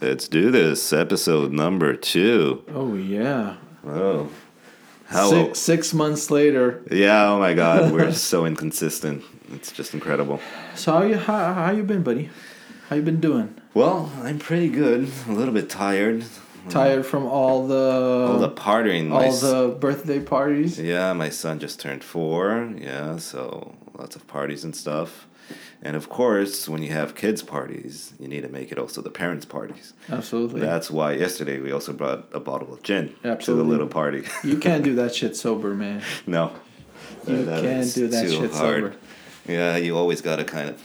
Let's do this. Episode number two. Oh yeah. Oh. How Six, six months later. Yeah, oh my god, we're so inconsistent. It's just incredible. So how you how, how you been, buddy? How you been doing? Well, I'm pretty good. A little bit tired. Tired from all the All the partying. all s- the birthday parties. Yeah, my son just turned four. Yeah, so lots of parties and stuff. And of course, when you have kids' parties, you need to make it also the parents' parties. Absolutely. That's why yesterday we also brought a bottle of gin to Absolutely. the little party. you can't do that shit sober, man. no. You That can't do that too shit hard. sober. Yeah, you always gotta kind of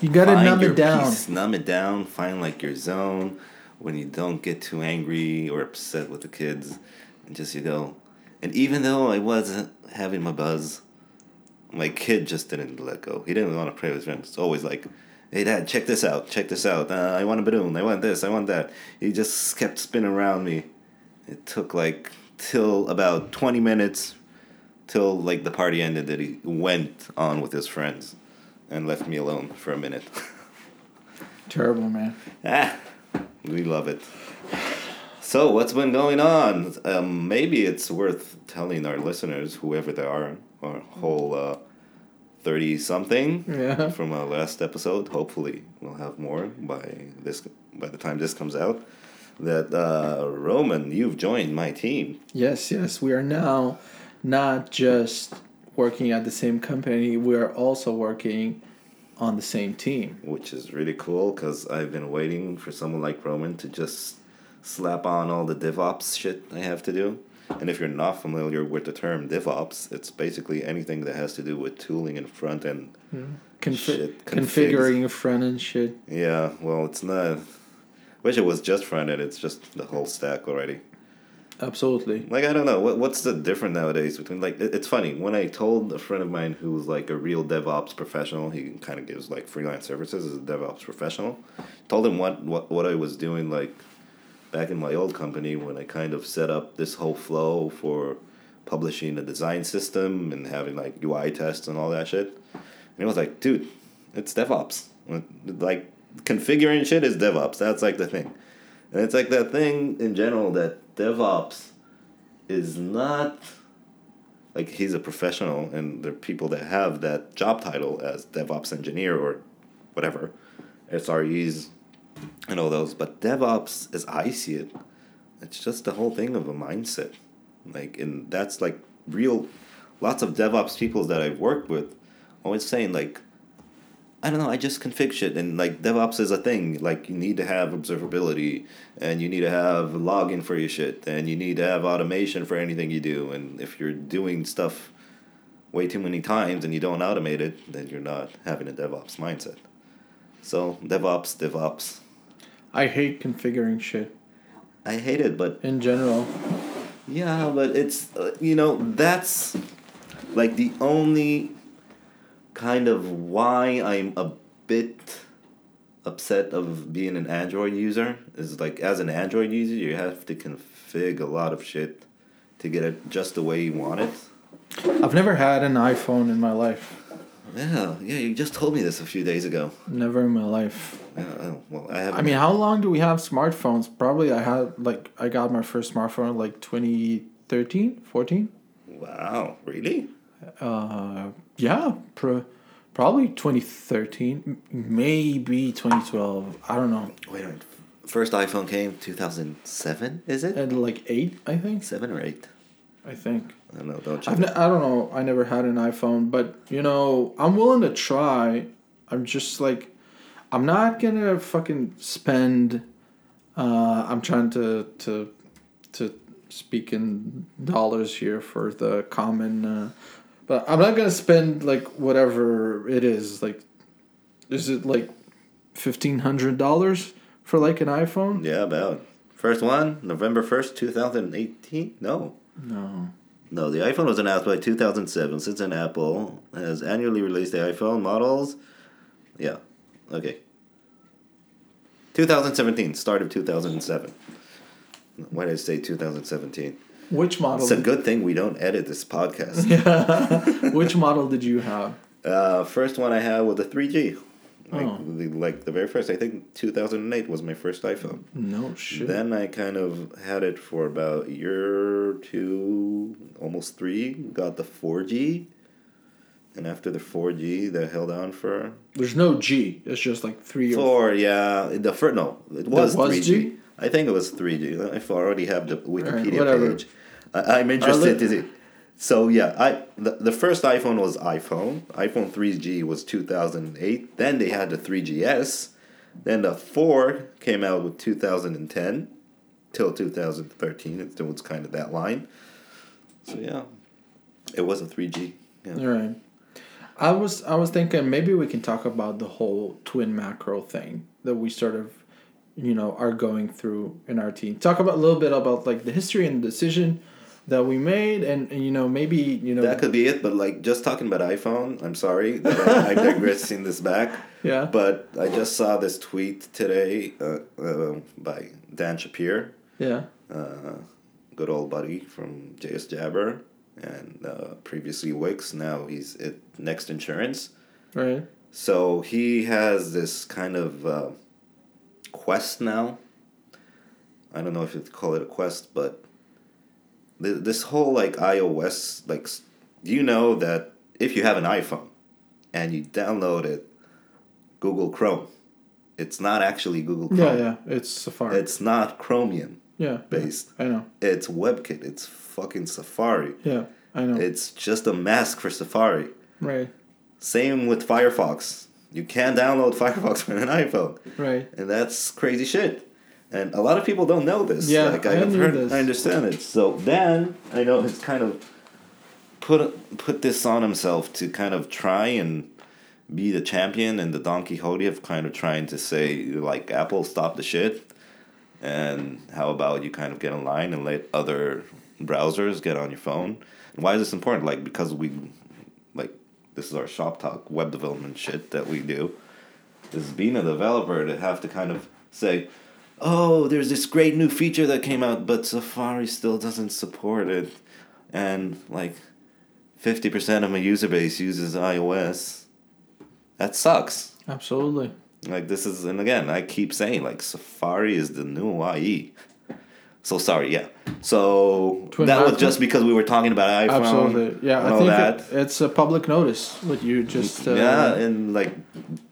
You gotta numb it down. peace, numb it down, find like your zone when you don't get too angry or upset with the kids, and just you know. And even though I wasn't having my buzz, my kid just didn't let go. He didn't want to play with his friends. It's always like, "Hey, Dad, check this out. Check this out. Uh, I want a balloon. I want this. I want that." He just kept spinning around me. It took like till about twenty minutes, till like the party ended. That he went on with his friends, and left me alone for a minute. Terrible, man. Ah, we love it. So, what's been going on? Um, maybe it's worth telling our listeners, whoever they are, our whole uh, 30 something Yeah. from our last episode. Hopefully, we'll have more by this by the time this comes out. That uh, Roman, you've joined my team. Yes, yes. We are now not just working at the same company, we are also working on the same team. which is really cool because I've been waiting for someone like Roman to just slap on all the DevOps shit I have to do. And if you're not familiar with the term DevOps, it's basically anything that has to do with tooling and front end. Hmm. Confi- Shit, configs. configuring front end shit. Yeah, well, it's not. Wish it was just front end. It's just the whole stack already. Absolutely. Like I don't know what what's the difference nowadays between like it, it's funny when I told a friend of mine who's like a real DevOps professional, he kind of gives like freelance services as a DevOps professional. Told him what what what I was doing like back in my old company when I kind of set up this whole flow for publishing a design system and having like UI tests and all that shit. And it was like, dude, it's DevOps. Like configuring shit is DevOps. That's like the thing. And it's like that thing in general that DevOps is not like he's a professional and there are people that have that job title as DevOps engineer or whatever, SREs and all those. But DevOps, as I see it, it's just the whole thing of a mindset. Like, and that's like real, lots of DevOps people that I've worked with always saying, like, I don't know, I just config shit. And like DevOps is a thing. Like, you need to have observability and you need to have login for your shit and you need to have automation for anything you do. And if you're doing stuff way too many times and you don't automate it, then you're not having a DevOps mindset. So, DevOps, DevOps. I hate configuring shit I hate it, but in general. Yeah, but it's uh, you know that's like the only kind of why I'm a bit upset of being an Android user is like as an Android user you have to config a lot of shit to get it just the way you want it. I've never had an iPhone in my life. Yeah, yeah, you just told me this a few days ago. Never in my life. Yeah, oh, well, I have. I mean, how long do we have smartphones? Probably I had like I got my first smartphone like 2013, 14. wow, really? Uh yeah, pro- probably 2013, m- maybe 2012. I don't know. Wait a minute. First iPhone came two thousand seven. Is it And like 8, I think. seven or eight? I think. I don't know. Don't check. I've ne- I don't know. I never had an iPhone, but you know, I'm willing to try. I'm just like, I'm not gonna fucking spend. Uh, I'm trying to to to speak in dollars here for the common, uh, but I'm not gonna spend like whatever it is. Like, is it like fifteen hundred dollars for like an iPhone? Yeah, about. First one, November 1st, 2018? No. No. No, the iPhone was announced by 2007. Since then, Apple has annually released the iPhone models. Yeah. Okay. 2017, start of 2007. Why did I say 2017? Which model? It's a good thing we don't edit this podcast. Which model did you have? Uh, first one I had was the 3G. Like, Oh. the, like the very first, I think 2008 was my first iPhone. No shit. Then I kind of had it for about a year, two, almost three. Got the 4G. And after the 4G, that held on for There's no G. It's just like three or four. Yeah, the first no, it was was 3G. G? I think it was 3G. I already have the Wikipedia whatever. page. I, I'm interested to see. So yeah, I the, the first iPhone was iPhone. iPhone 3G was 2008. Then they had the 3GS. Then the 4 came out with 2010 till 2013. It was kind of that line. So yeah, it was a 3G. Yeah. All right. I was I was thinking maybe we can talk about the whole twin macro thing that we sort of, you know, are going through in our team. Talk about a little bit about like the history and the decision that we made, and, and you know maybe you know That could be it, but like just talking about iPhone, I'm sorry that I- I'm digressing this back. yeah But I just saw this tweet today uh, uh, by Dan Shapir, yeah uh, good old buddy from JS Jabber, and uh, previously Wix. Now he's at Next Insurance. right So he has this kind of uh, quest now. I don't know if you'd call it a quest, but this whole like iOS, like, you know that if you have an iPhone and you download it, Google Chrome, it's not actually Google Chrome. yeah yeah it's Safari It's not Chromium yeah based. I know It's WebKit. It's fucking Safari. yeah I know It's just a mask for Safari. right Same with Firefox. You can't download Firefox on an iPhone, right and that's crazy shit. And a lot of people don't know this. Yeah, like I have knew heard, this. I understand it. So Dan, I know, has kind of put put this on himself to kind of try and be the champion and the Don Quixote of kind of trying to say like Apple stop the shit, and how about you kind of get in line and let other browsers get on your phone. And why is this important? Like because we like this is our shop talk web development shit that we do is being a developer to have to kind of say, oh, there's this great new feature that came out, but Safari still doesn't support it. And like 50% of my user base uses iOS. That sucks. absolutely Like this is, and again, I keep saying like Safari is the new IE. So sorry, yeah. So Twin that was just because we were talking about iPhone. absolutely yeah I think that. it, it's a public notice what you just uh, yeah, and like,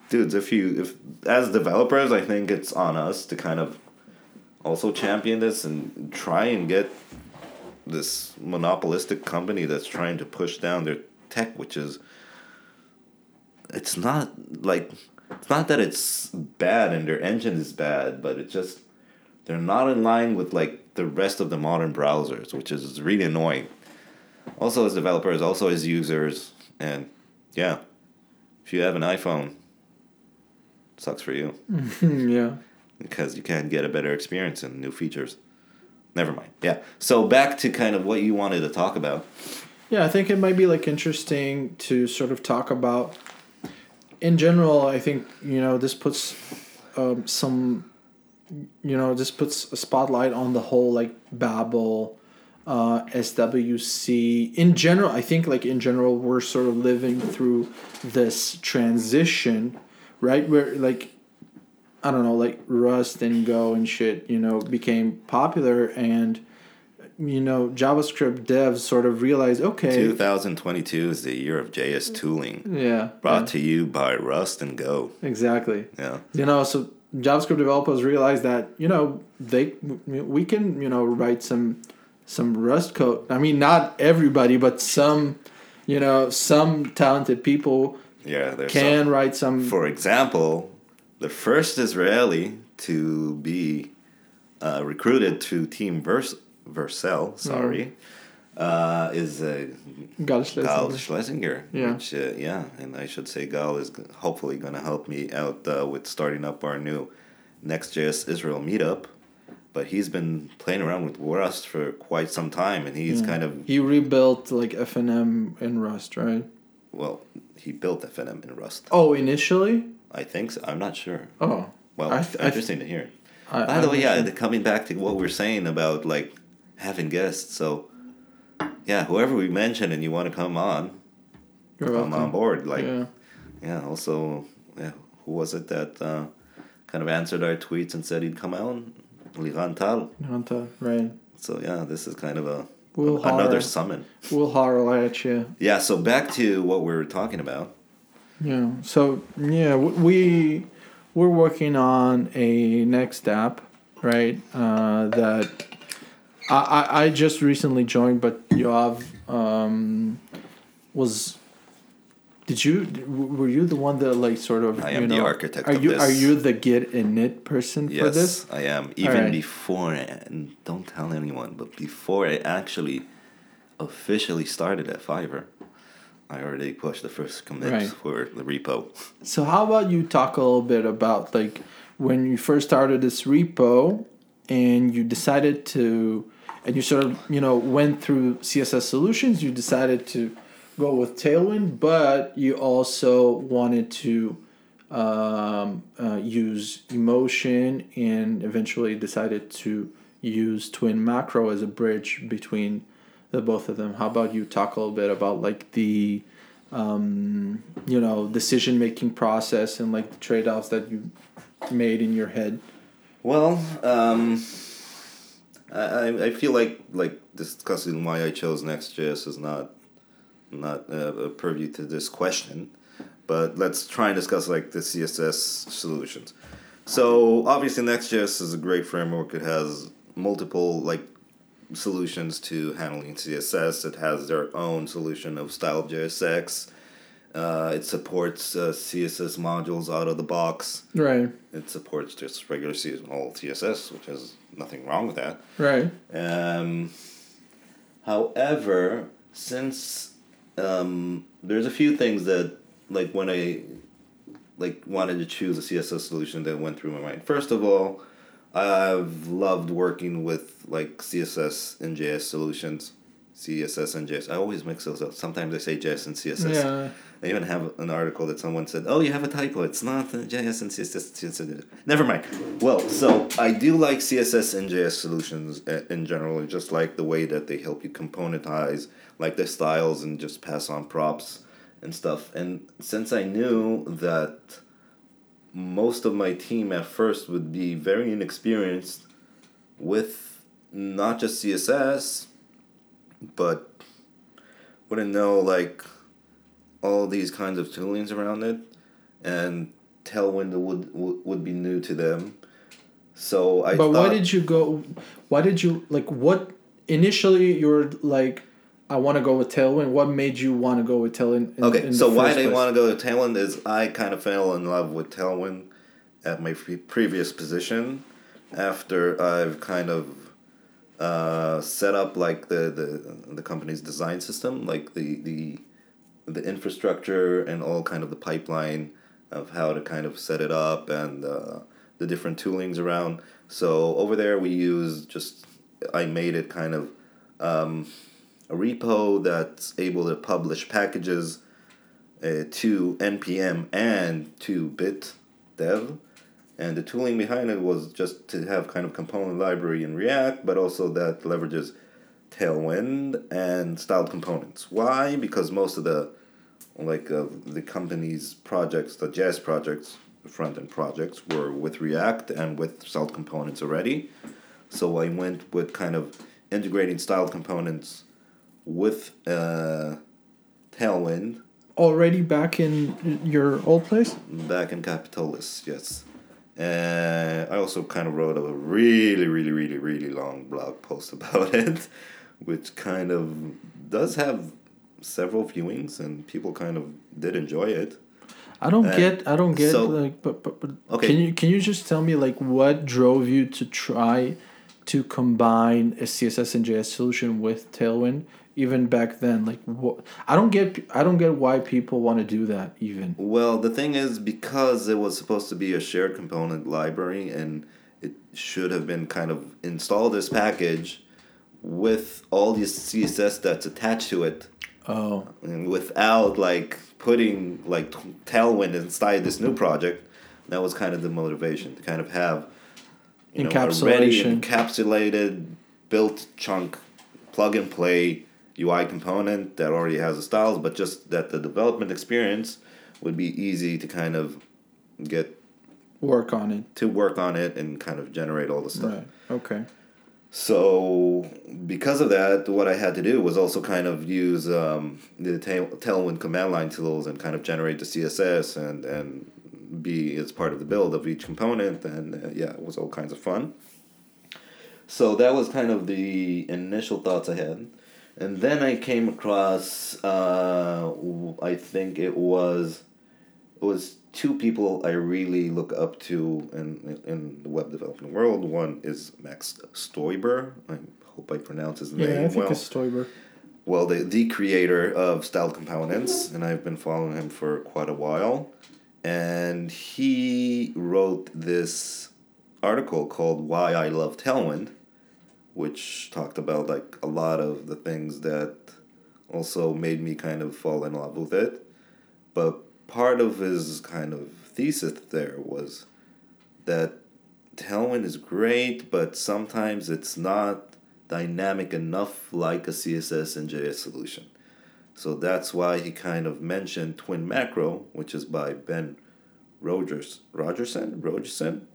dudes, if you if as developers, I think it's on us to kind of also champion this and try and get this monopolistic company that's trying to push down their tech, which is it's not like it's not that it's bad and their engine is bad, but it just they're not in line with like the rest of the modern browsers, which is really annoying. Also as developers, also as users, and yeah, if you have an iPhone, sucks for you yeah because you can't get a better experience and new features. Never mind. Yeah. So back to kind of what you wanted to talk about. Yeah, I think it might be like interesting to sort of talk about. In general, I think you know this puts um, some, you know, this puts a spotlight on the whole like Babel, uh, SWC. In general, I think like in general we're sort of living through this transition, right? Where like I don't know, like Rust and Go and shit, you know, became popular and you know, JavaScript devs sort of realized, okay, 2022 is the year of JS tooling, yeah, brought yeah, to you by Rust and Go. exactly. Yeah. You know, so JavaScript developers realized that you know they we can you know write some some Rust code. I mean, not everybody, but some, you know, some talented people Yeah. There's can some- write some. For example, the first Israeli to be uh, recruited to Team Vers- Vercel, sorry, uh, is uh, Gal Gal Schlesinger. Schlesinger. Yeah. Which, uh, yeah, and I should say Gal is hopefully going to help me out uh, with starting up our new Next.js Israel meetup. But he's been playing around with Rust for quite some time, and he's Yeah. kind of He rebuilt like FNM in Rust, right? Well, he built the FNM in Rust. Oh, initially. I think so. I'm not sure. Oh, Well, I th- I th- interesting to hear. I, By the way, yeah, coming back to what we are saying about like having guests. So, yeah, whoever we mention and you want to come on, You're come on board. Like, yeah. yeah. Also, yeah, who was it that uh, kind of answered our tweets and said he'd come out? Liran Tal. Hunter, right. So yeah, this is kind of a We'll another holler. summon. We'll holler at you. Yeah. So back to what we were talking about. Yeah. So yeah, we we're working on a next app, right? Uh, that I, I I just recently joined, but Yoav um, was. Did you were you the one that like sort of I you am the architect Are of you this. are you the get init person for this? Yes, this? I am. Even right. before, and don't tell anyone, but before I actually officially started at Fiverr, I already pushed the first commit Right. for the repo. So how about you talk a little bit about like when you first started this repo and you decided to and you sort of you know went through CSS solutions you decided to go with Tailwind but you also wanted to um, uh, use emotion and eventually decided to use twin macro as a bridge between the both of them how about you talk a little bit about like the um, you know decision making process and like the trade offs that you made in your head. Well, um, I, I- feel like like discussing why I chose Next.js is not not uh, a purview to this question, but let's try and discuss like the CSS solutions. So obviously Next.js is a great framework. It has multiple like solutions to handling CSS. It has their own solution of Style.jsx. Uh, it supports uh, CSS modules out of the box. Right. It supports just regular CSS, all CSS, which has nothing wrong with that. Right. Um, however, since um, there's a few things that, like when I like wanted to choose a CSS solution that went through my mind. First of all, I've loved working with like CSS and JS solutions. CSS and JS. I always mix those up. Sometimes I say JS and CSS. Yeah. I even have an article that someone said, "Oh, you have a typo. It's not JS and CSS." CSS. Never mind. Well, so I do like CSS and JS solutions uh, in general. I just like the way that they help you componentize, like the styles, and just pass on props and stuff. And since I knew that most of my team at first would be very inexperienced with not just CSS, but wouldn't know like all these kinds of toolings around it, and Tailwind would would, would be new to them. So I but thought, why did you go? Why did you like what? Initially, you were like, I want to go with Tailwind. What made you want to go with Tailwind? In, Okay, in so why first I want to go to Tailwind is I kind of fell in love with Tailwind at my pre- previous position after I've kind of uh, set up like the, the the company's design system, like the the the infrastructure and all kind of the pipeline of how to kind of set it up and uh, the different toolings around. So over there we use just I made it kind of um, a repo that's able to publish packages uh, to npm and to bit dev and the tooling behind it was just to have kind of component library in react but also that leverages tailwind and styled components why because most of the like uh, the company's projects the jazz projects the front end projects were with react and with styled components already so i went with kind of integrating styled components with uh, tailwind already back in your old place. back in Capitolis, yes. And I also kind of wrote a really, really, really, really long blog post about it, which kind of does have several viewings, and people kind of did enjoy it. I don't Uh, get. I don't get so- like. But but but. Okay. Can you can you just tell me like what drove you to try to combine a CSS and JS solution with Tailwind? Even back then, like? I don't get. I don't get why people want to do that. Even. Well, the thing is, because it was supposed to be a shared component library, and it should have been kind of install this package with all this CSS that's attached to it. Oh. and without like putting like tailwind inside this new project that was kind of the motivation to kind of have you know Encapsulation. encapsulated built chunk plug and play ui component that already has the styles but just that the development experience would be easy to kind of get Work on it. to work on it and kind of generate all the stuff. Right. Okay. So because of that, what I had to do was also kind of use um, the tail, Tailwind command line tools and kind of generate the CSS and and be as part of the build of each component. And uh, yeah, it was all kinds of fun. So that was kind of the initial thoughts I had. And then I came across, uh, I think it was, it was two people I really look up to in in the web development world. One is Max Stoiber. I hope I pronounce his Yeah, name I think well. it's Stoiber. Well, the the creator of Style Components, and I've been following him for quite a while. And he wrote this article called "Why I Love Tailwind," which talked about like a lot of the things that also made me kind of fall in love with it. But part of his kind of thesis there was that Tailwind is great, but sometimes it's not dynamic enough like a CSS and JS solution. So that's why he kind of mentioned Twin Macro, which is by Ben Rogers Rogerson Rogerson.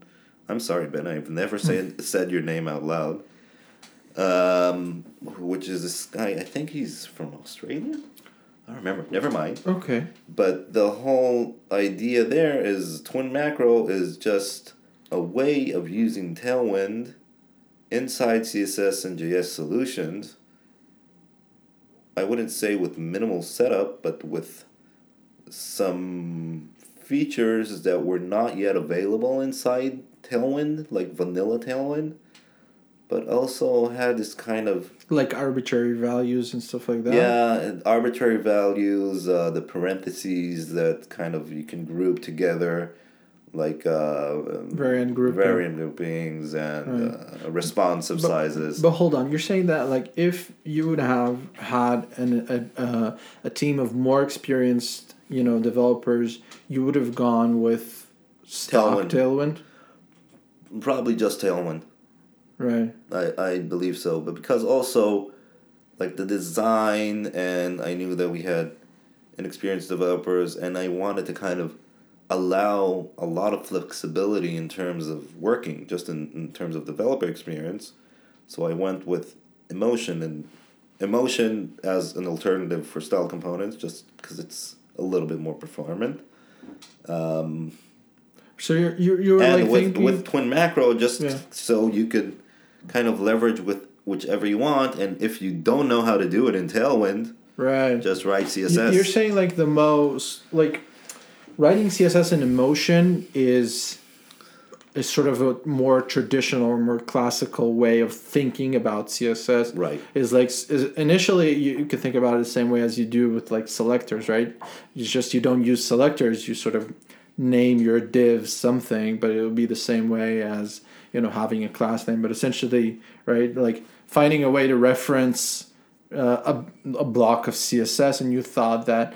I'm sorry, Ben. I've never hmm. said said your name out loud. Um, which is this guy? I think he's from Australia. I don't remember. Never mind. Okay. But the whole idea there is Twin Macro is just a way of using Tailwind inside CSS and JS solutions. I wouldn't say with minimal setup, but with some features that were not yet available inside Tailwind, like vanilla Tailwind, but also had this kind of Like arbitrary values and stuff like that. yeah, arbitrary values, uh, the parentheses that kind of you can group together, like uh, um, Variant grouping. variant groupings and uh, responsive sizes. But hold on, you're saying that like if you would have had an a, uh, a team of more experienced, you know, developers, you would have gone with stock Tailwind. Tailwind, Probably just Tailwind. Right? I, I believe so. But because also, like the design, and I knew that we had inexperienced developers, and I wanted to kind of allow a lot of flexibility in terms of working, just in, in terms of developer experience. So I went with emotion and emotion as an alternative for style components, just because it's a little bit more performant. Um, So you're you're, you're and like with thinking with twin macro just Yeah. so you could kind of leverage with whichever you want and if you don't know how to do it in tailwind right. just write css You're saying like the most like writing CSS in emotion is is sort of a more traditional or more classical way of thinking about CSS. right Is like is initially you, you could think about it the same way as you do with like selectors, right? It's just you don't use selectors. You sort of name your div something, but it would be the same way as you know having a class name. But essentially, right, like finding a way to reference uh, a a block of CSS, and you thought that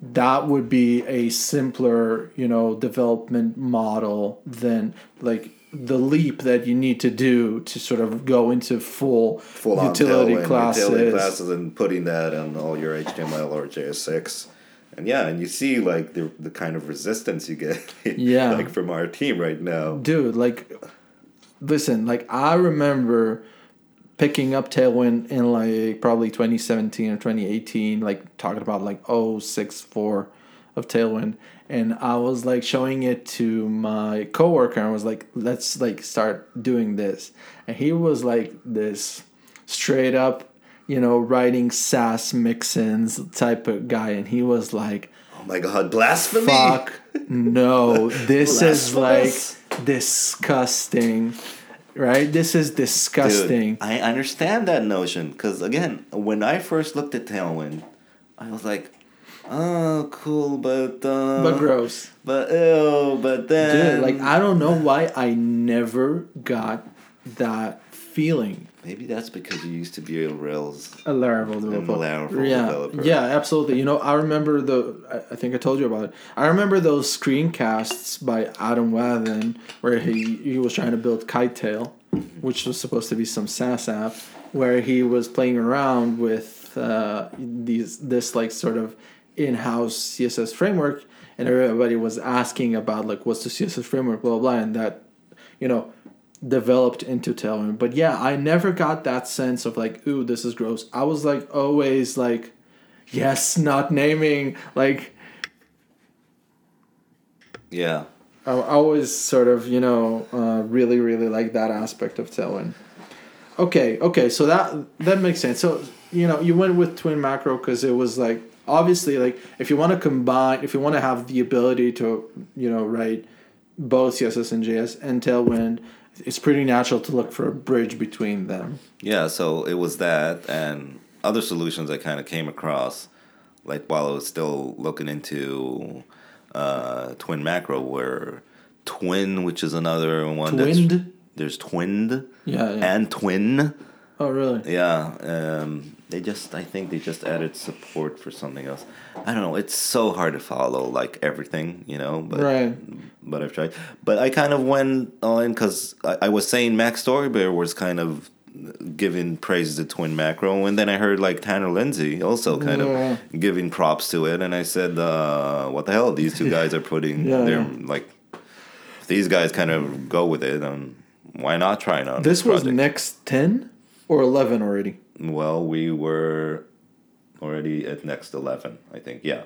that would be a simpler, you know, development model than like the leap that you need to do to sort of go into full, full utility classes. utility classes and putting that on all your html or JSX and yeah and you see like the, the kind of resistance you get Yeah. like from our team right now Dude, like, listen, like I remember picking up Tailwind in like probably 2017 or 2018, like talking about like 064 of Tailwind. And I was like showing it to my coworker and I was like, let's like start doing this. And he was like this straight up, you know, writing Sass mixins type of guy. And he was like, oh my god blasphemy fuck no this is like. Disgusting right? This is disgusting. Dude, I understand that notion because again, when I first looked at Tailwind, I was like, "Oh, cool," but uh, but gross. but ew, but then dude like i don't know why i never got that feeling maybe that's because you used to be a Rails. a Laravel developer. Laravel yeah, developer. yeah, absolutely. You know, I remember the. I- I think I told you about it. I remember those screencasts by Adam Wathan where he he was trying to build Kitetail, which was supposed to be some SaaS app, where he was playing around with uh, these this like sort of in-house CSS framework, and everybody was asking about like what's the CSS framework, blah blah, blah and that, you know, developed into Tailwind. But yeah, I never got that sense of like, ooh, this is gross. I was like always like, yes, not naming like. Yeah. I, always sort of you know uh, really really like that aspect of Tailwind. Okay, okay, so that that makes sense. So you know you went with Twin Macro because it was like obviously like if you want to combine if you want to have the ability to you know write both css and js and tailwind it's pretty natural to look for a bridge between them Yeah, so it was that and other solutions I kind of came across, like while I was still looking into uh, Twin Macro, where Twin, which is another one that's there's Twind yeah, yeah. and Twin. Oh really Yeah, um, they just I think they just added support for something else. I don't know. It's so hard to follow like everything, you know. But right but I've tried. But I kind of went on because I, I was saying Max Stoiber was kind of giving praise to Twin Macro, and then I heard like Tanner Linsley also kind Yeah. of giving props to it, and I said, uh, "What the hell? These two guys are putting Yeah, their like these guys kind of go with it, and why not try it on this was project? next 10 or 11 already Well, we were already at next eleven, I think. Yeah.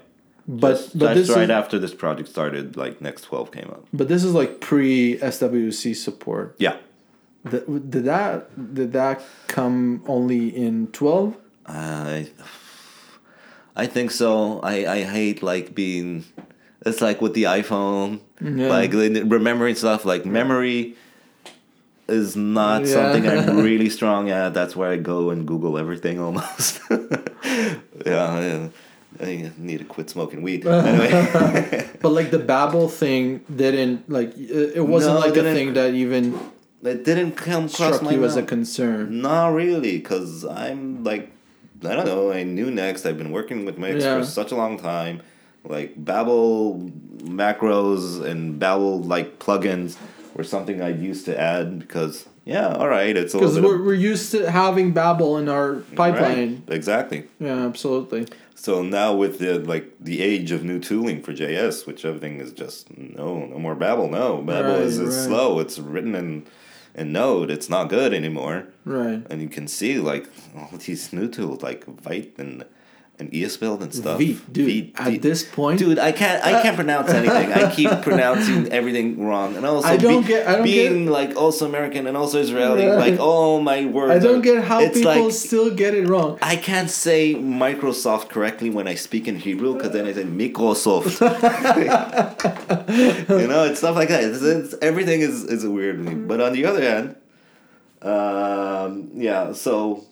but just, but just right is, after this project started, like next twelve came up. but this is like pre swc support Yeah. Th- did that did that come only in 12 I I think so. I I hate like being. It's like with the iPhone, Yeah. like remembering stuff. Like memory is not Yeah. something I'm really strong at. That's where I go and Google everything almost. yeah, yeah. I need to quit smoking weed. Anyway, But like the Babel thing didn't like it wasn't No, like a thing that even it didn't come across my you as a concern. Not really, because I'm like, I don't know. I knew Next. I've been working with Mix Yeah. for such a long time. Like Babel macros and Babel like plugins were something I used to add because yeah, all right, it's a Because little we're, bit we're used to having Babel in our pipeline. right, exactly. Yeah, absolutely. So now with the like the age of new tooling for JS, which everything is just no, no more Babel. No, Babel Right, is, is right. slow. It's written in in Node. It's not good anymore. Right. and you can see like all these new tools like Vite and and ESBuild and stuff. V, dude. At this point, dude, I can't I can't pronounce anything. I keep pronouncing everything wrong, and also I don't be- get- I don't being like also American and also Israeli. Like all my words. I don't are- get how people like, still get it wrong. I can't say Microsoft correctly when I speak in Hebrew because then I say Microsoft. you know, it's stuff like that. It's, it's, everything is, is weird thing. But on the other hand, um, yeah, so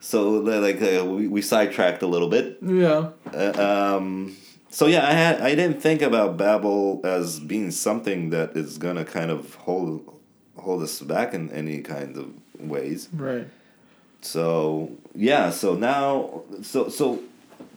so like uh, we, we sidetracked a little bit. Yeah. Uh, um, so yeah, I had I didn't think about Babel as being something that is gonna kind of hold hold us back in any kind of ways. Right. So yeah, so now so so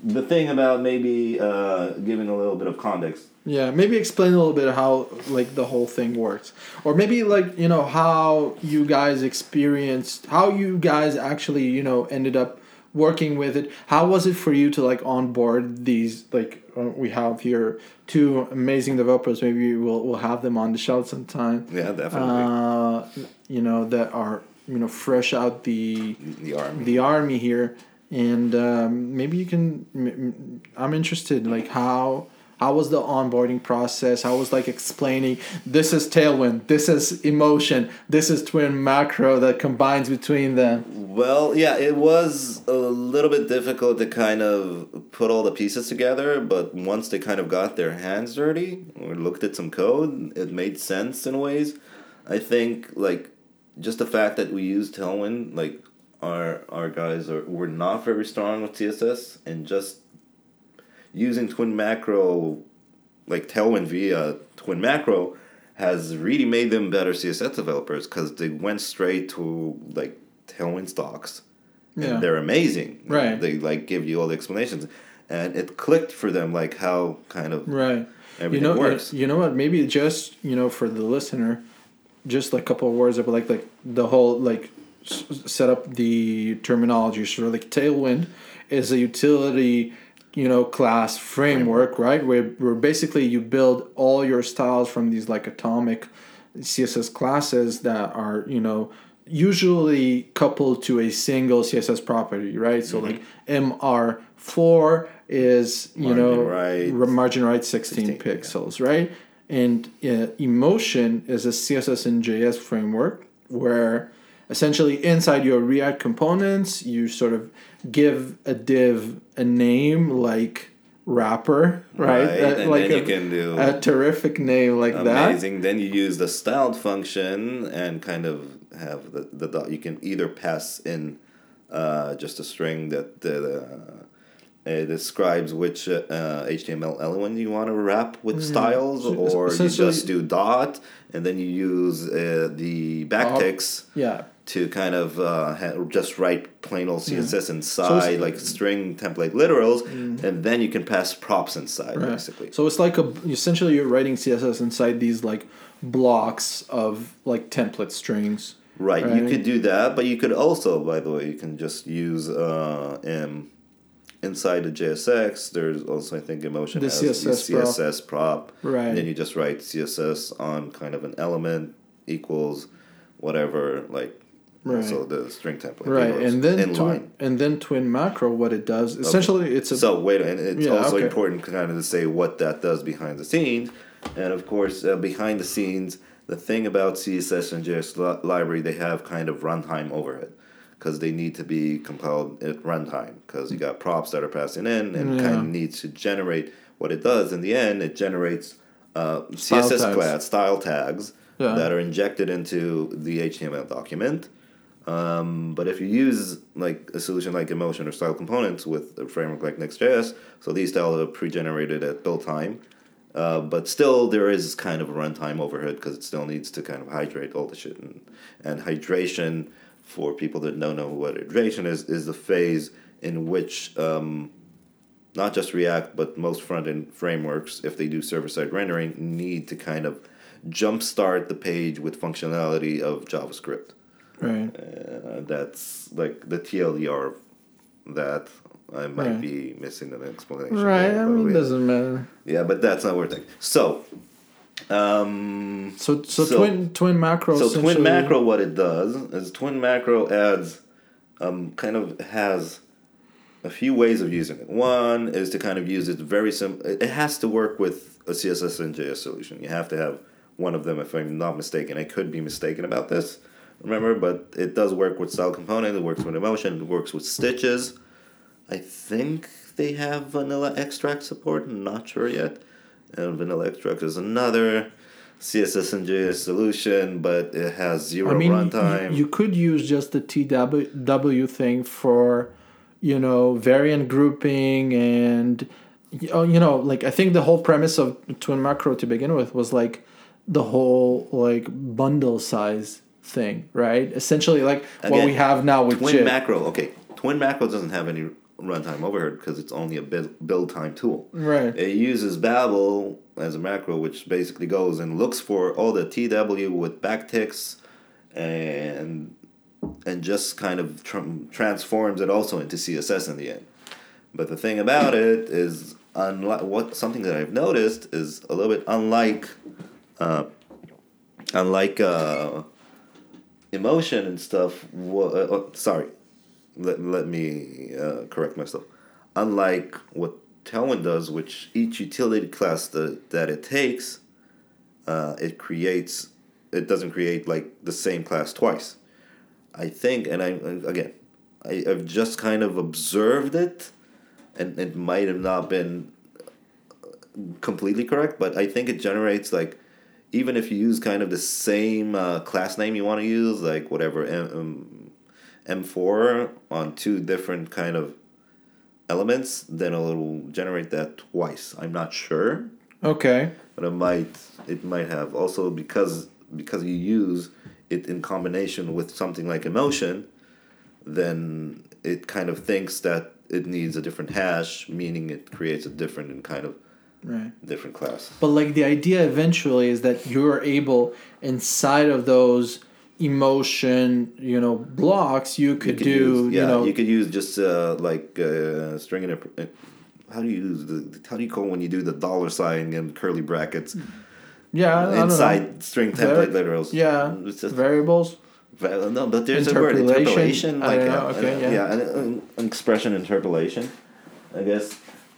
the thing about maybe uh, giving a little bit of context. Yeah, maybe explain a little bit how like the whole thing works, or maybe like you know how you guys experienced, how you guys actually you know ended up working with it. How was it for you to like onboard these like uh, we have here two amazing developers. Maybe we'll we'll have them on the show sometime. Yeah, definitely Uh, you know that are you know fresh out the the army. the army here and um, maybe you can m- m- i'm interested like how how was the onboarding process? How was like explaining this is tailwind. This is emotion. This is twin macro that combines between them Well, yeah, it was a little bit difficult to kind of put all the pieces together, but once they kind of got their hands dirty or looked at some code, it made sense in ways. I think like just the fact that we use Tailwind, like our our guys are were not very strong with CSS, and just using Twin Macro, like Tailwind via Twin Macro, has really made them better CSS developers because they went straight to like Tailwind stocks. And Yeah. they're amazing. Right. They like give you all the explanations, and it clicked for them like how kind of right everything you know works. you know what maybe just you know for the listener just like a couple of words about like like the whole like s- set up the terminology so like tailwind is a utility you know class framework, right? Where where basically you build all your styles from these like atomic CSS classes that are you know usually coupled to a single CSS property, right? So like MR4 is you Margin know right. margin right 16, 16, yeah. pixels, right? And uh, emotion is a CSS and JS framework where essentially inside your React components you sort of give a div a name like wrapper, right? Right, Uh, and like a, you can do a terrific name like that. amazing. Then you use the styled function and kind of have the, the dot. You can either pass in uh, just a string that uh, describes which uh, HTML element you want to wrap with styles, So, or you just do dot, and then you use uh, the backticks Yeah. To kind of uh, just write plain old CSS So inside, it's- like string template literals, and then you can pass props inside, Right. basically. So it's like a essentially you're writing CSS inside these like blocks of like template strings. Right, you could do that, but you could also, by the way, you can just use uh, um, inside the JSX. There's also, I think, Emotion The has CSS the CSS prop. Right. And then you just write CSS on kind of an element equals whatever, like Right. so the string template. Right, and then in twin, and then twin macro, what it does essentially it's a So wait, and it's Yeah, also okay. important kind of to say what that does behind the scenes, and of course uh, behind the scenes, the thing about CSS and JS li- library they have kind of runtime overhead, because they need to be compiled at runtime, because you got props that are passing in and kind of Yeah. needs to generate what it does. In the end, it generates uh, CSS tags. class style tags Yeah. that are injected into the HTML document. Um, but if you use like a solution like Emotion or Style Components with a framework like Next.js, so these styles are pre-generated at build time, uh, but still there is kind of a runtime overhead because it still needs to kind of hydrate all the shit and, and hydration for people that don't know what hydration is is the phase in which um, not just React but most front end frameworks, if they do server side rendering, need to kind of jumpstart the page with functionality of JavaScript. Right. Uh, that's like the TLDR that. I might Right. be missing an explanation. Right. there, I mean, we- doesn't matter. yeah, but that's not worth it. So, um, So so, So- twin twin macro. so Twin Macro, what it does is Twin Macro adds, um, kind of has a few ways of using it. One is to kind of use it very simple. It has to work with a CSS and JS solution. You have to have one of them, if I'm not mistaken. I could be mistaken about this, remember, but it does work with Style Component. It works with Emotion. It works with Stitches. I think they have Vanilla Extract support. I'm not sure yet. And Vanilla Extract is another CSS and JS solution, but it has zero I mean, runtime. you, you could use just the TW thing for, you know, variant grouping and, oh, you know, like I think the whole premise of Twin Macro to begin with was like the whole like bundle size thing, right? Essentially, like what we have now with Twin. Macro, okay. Twin Macro doesn't have any runtime overhead because it's only a build, build time tool. Right. It uses Babel as a macro, which basically goes and looks for all the TW with backticks and and just kind of tr- transforms it also into CSS in the end. But the thing about it is, unlike what something that I've noticed is a little bit unlike, uh, unlike uh, emotion and stuff. Wha- uh, uh, sorry, let, let me uh, correct myself. Unlike what Tailwind does, which each utility class that, that it takes, uh, it creates, it doesn't create like the same class twice. I think, and I again, I, I've just kind of observed it, and it might have not been completely correct, but I think it generates like, even if you use kind of the same uh, class name you want to use, like whatever M M four on two different kind of elements, then it'll generate that twice. I'm not sure, Okay. but it might it might have also because because you use it in combination with something like emotion, then it kind of thinks that it needs a different hash, meaning it creates a different and kind of Right. different class. But like the idea eventually is that you're able inside of those emotion, you know, blocks, you could, could do, use, yeah, you know, you could use just uh, like uh, string interp- uh, how do you use the how do you call when you do the dollar sign and curly brackets Yeah, I don't know. inside string template literals? Yeah, It's just, variables. va- no, but there's a word Interpolation? like a- know, okay, yeah. an, an, an expression interpolation, I guess.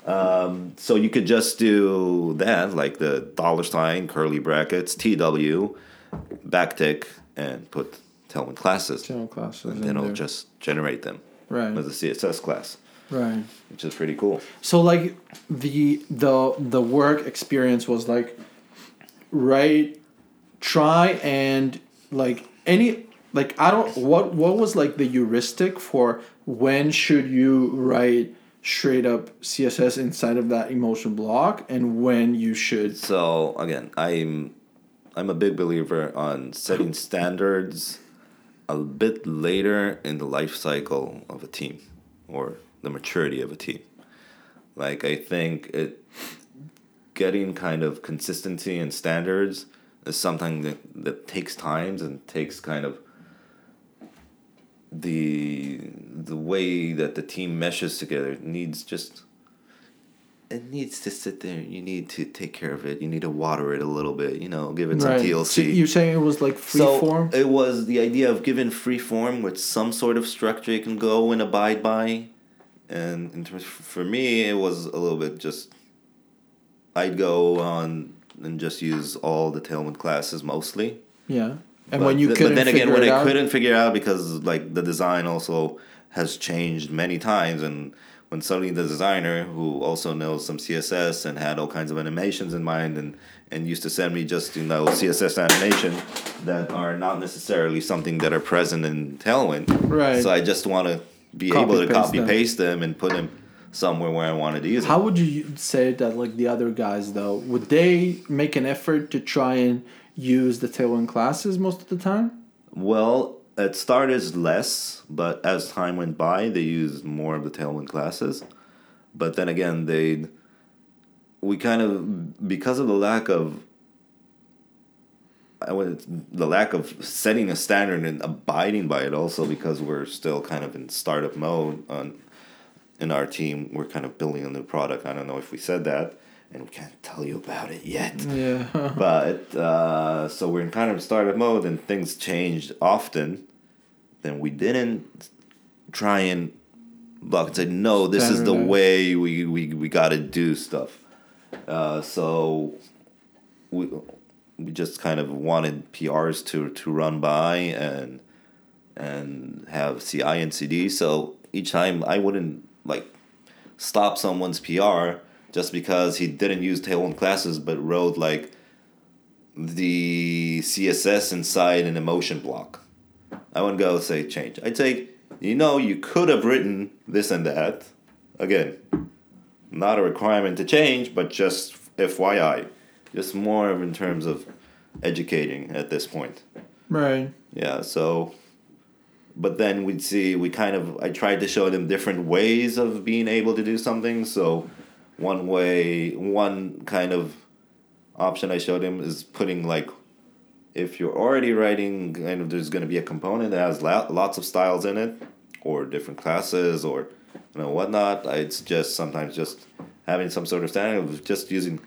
Um, so you could just do that, like the dollar sign, curly brackets, TW, backtick, and put Tailwind classes, General classes. and then it'll there. just generate them right, as a CSS class, right. which is pretty cool. So like the the the work experience was like right try and like any like I don't what what was like the heuristic for when should you write straight up CSS inside of that emotion block and when you should So again, I'm I'm a big believer on setting standards a bit later in the life cycle of a team or the maturity of a team. Like I think it getting kind of consistency and standards is something that, that takes times and takes kind of the the way that the team meshes together needs just it needs to sit there. You need to take care of it. You need to water it a little bit. You know, give it some right TLC. so you're saying it was like free so form it was the idea of giving free form with some sort of structure you can go and abide by. And in terms for me, it was a little bit just. I'd go on and just use all the Tailwind classes mostly. yeah and But when you th- couldn't but then again, figure when it I out, couldn't figure out because like the design also has changed many times, and when suddenly the designer who also knows some CSS and had all kinds of animations in mind, and and used to send me just you know CSS animation that are not necessarily something that are present in Tailwind. Right. So I just want to be Copy able to paste copy them. paste them and put them somewhere where I wanted to use How would you say that like the other guys though? Would they make an effort to try and use the Tailwind classes most of the time? Well, it started less, but as time went by, they used more of the Tailwind classes. But then again, they we kind of because of the lack of I would the lack of setting a standard and abiding by it. Also, because we're still kind of in startup mode on in our team, we're kind of building a new product. I don't know if we said that, and we can't tell you about it yet. Yeah. but uh, so we're in kind of startup mode and things changed often then we didn't try and block and say no this is the way we, we, we got to do stuff. Uh, so we, we just kind of wanted prs to, to run by and and have ci and cd so each time i wouldn't like stop someone's PR just because he didn't use Tailwind classes but wrote like the CSS inside an emotion block. I wouldn't go say change. I'd say, you know, you could have written this and that. Again, not a requirement to change, but just FYI. Just more of in terms of educating at this point. right. Yeah, so but then we'd see we kind of I tried to show them different ways of being able to do something. So one way one kind of option I showed him is putting like if you're already writing kind of there's going to be a component that has lots of styles in it or different classes or you know whatnot i'd suggest sometimes just having some sort of standard of just using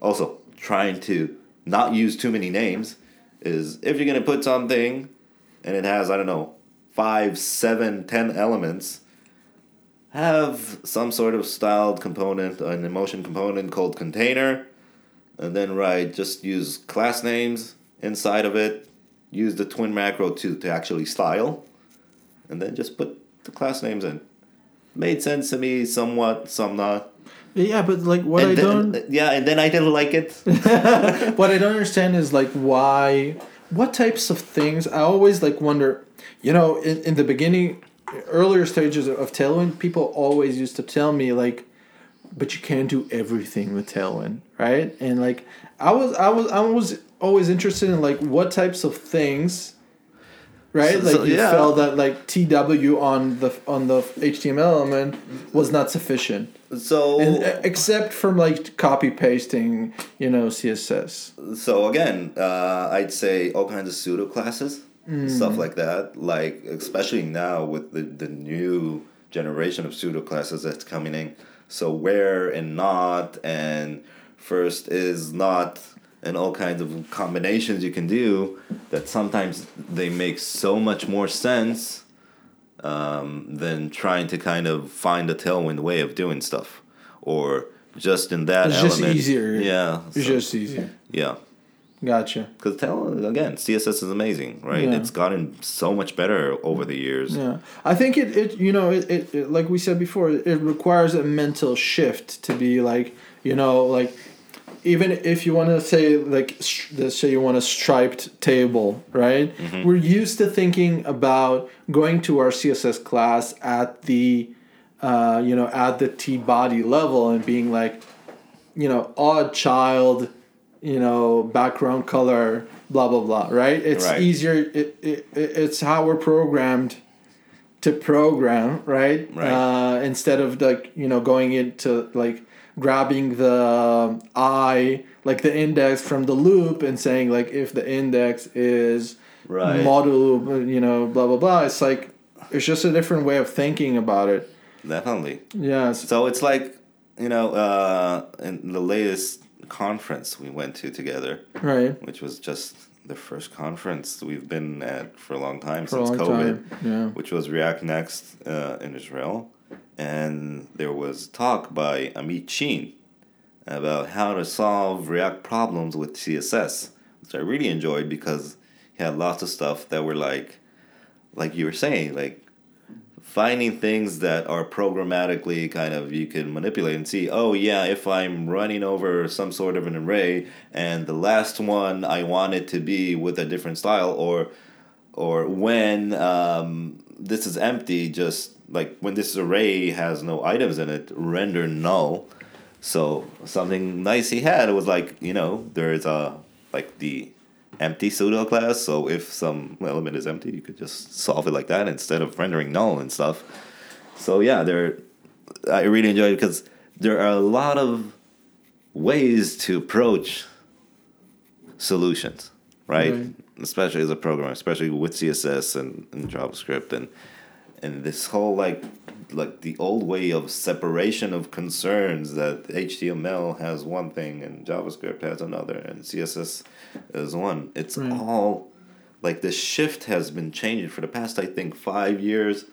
also trying to not use too many names is if you're going to put something and it has i don't know five seven ten elements have some sort of styled component an emotion component called container and then write just use class names inside of it. Use the twin macro to, to actually style and then just put the class names in. Made sense to me somewhat some not. Yeah, but like what and I then, don't uh, yeah and then i didn't like it. What I don't understand is like why what types of things I always like wonder you know in, in the beginning earlier stages of Tailwind people always used to tell me like but you can't do everything with Tailwind right? And like I was I was I was always interested in like what types of things right? So- like so, you yeah. felt that like TW on the on the HTML element was not sufficient. So and, uh, except from like copy pasting you know CSS So again, uh, I'd say all kinds of pseudo classes, Mm. stuff like that. Like especially now with the, the new generation of pseudo classes that's coming in. So where and not and first is not and all kinds of combinations you can do that sometimes they make so much more sense um, than trying to kind of find a tailwind way of doing stuff or just in that It's element. just easier. Yeah. It's so- just easier. yeah. Gotcha. Because tell again, CSS is amazing, right? Yeah. It's gotten so much better over the years. Yeah, I think it, it you know it, it, it like we said before it requires a mental shift to be like you know like even if you want to say like let's say you want a striped table right Mm-hmm. we're used to thinking about going to our css class at the uh, you know at the t body level and being like you know odd child you know background color blah blah blah right it's Right. easier it, it, it, it's how we're programmed to program right, Right. Uh, instead of like you know going into like grabbing the i like the index from the loop and saying like if the index is Right. model you know blah blah blah it's like it's just a different way of thinking about it Definitely. yeah it's- So it's like, you know, uh, in the latest conference we went to together, right which was just the first conference we've been at for a long time for since long COVID, time yeah which was React Next uh, in Israel. And there was talk by Amit Sheen about how to solve React problems with CSS, which I really enjoyed because he had lots of stuff that were like, like you were saying, like finding things that are programmatically kind of you can manipulate and see oh yeah if i'm running over some sort of an array and the last one i want it to be with a different style or or when um, this is empty just like when this array has no items in it render null. So something nice he had it was like you know there is a like the empty pseudo class. So if some element is empty, you could just solve it like that instead of rendering null and stuff. So yeah, there. I really enjoy it because there are a lot of ways to approach solutions, right? Right. Especially as a programmer, especially with CSS and, and JavaScript and and this whole like like the old way of separation of concerns that HTML has one thing and JavaScript has another and CSS is one. It's Right. all like the shift has been changing for the past I think five years.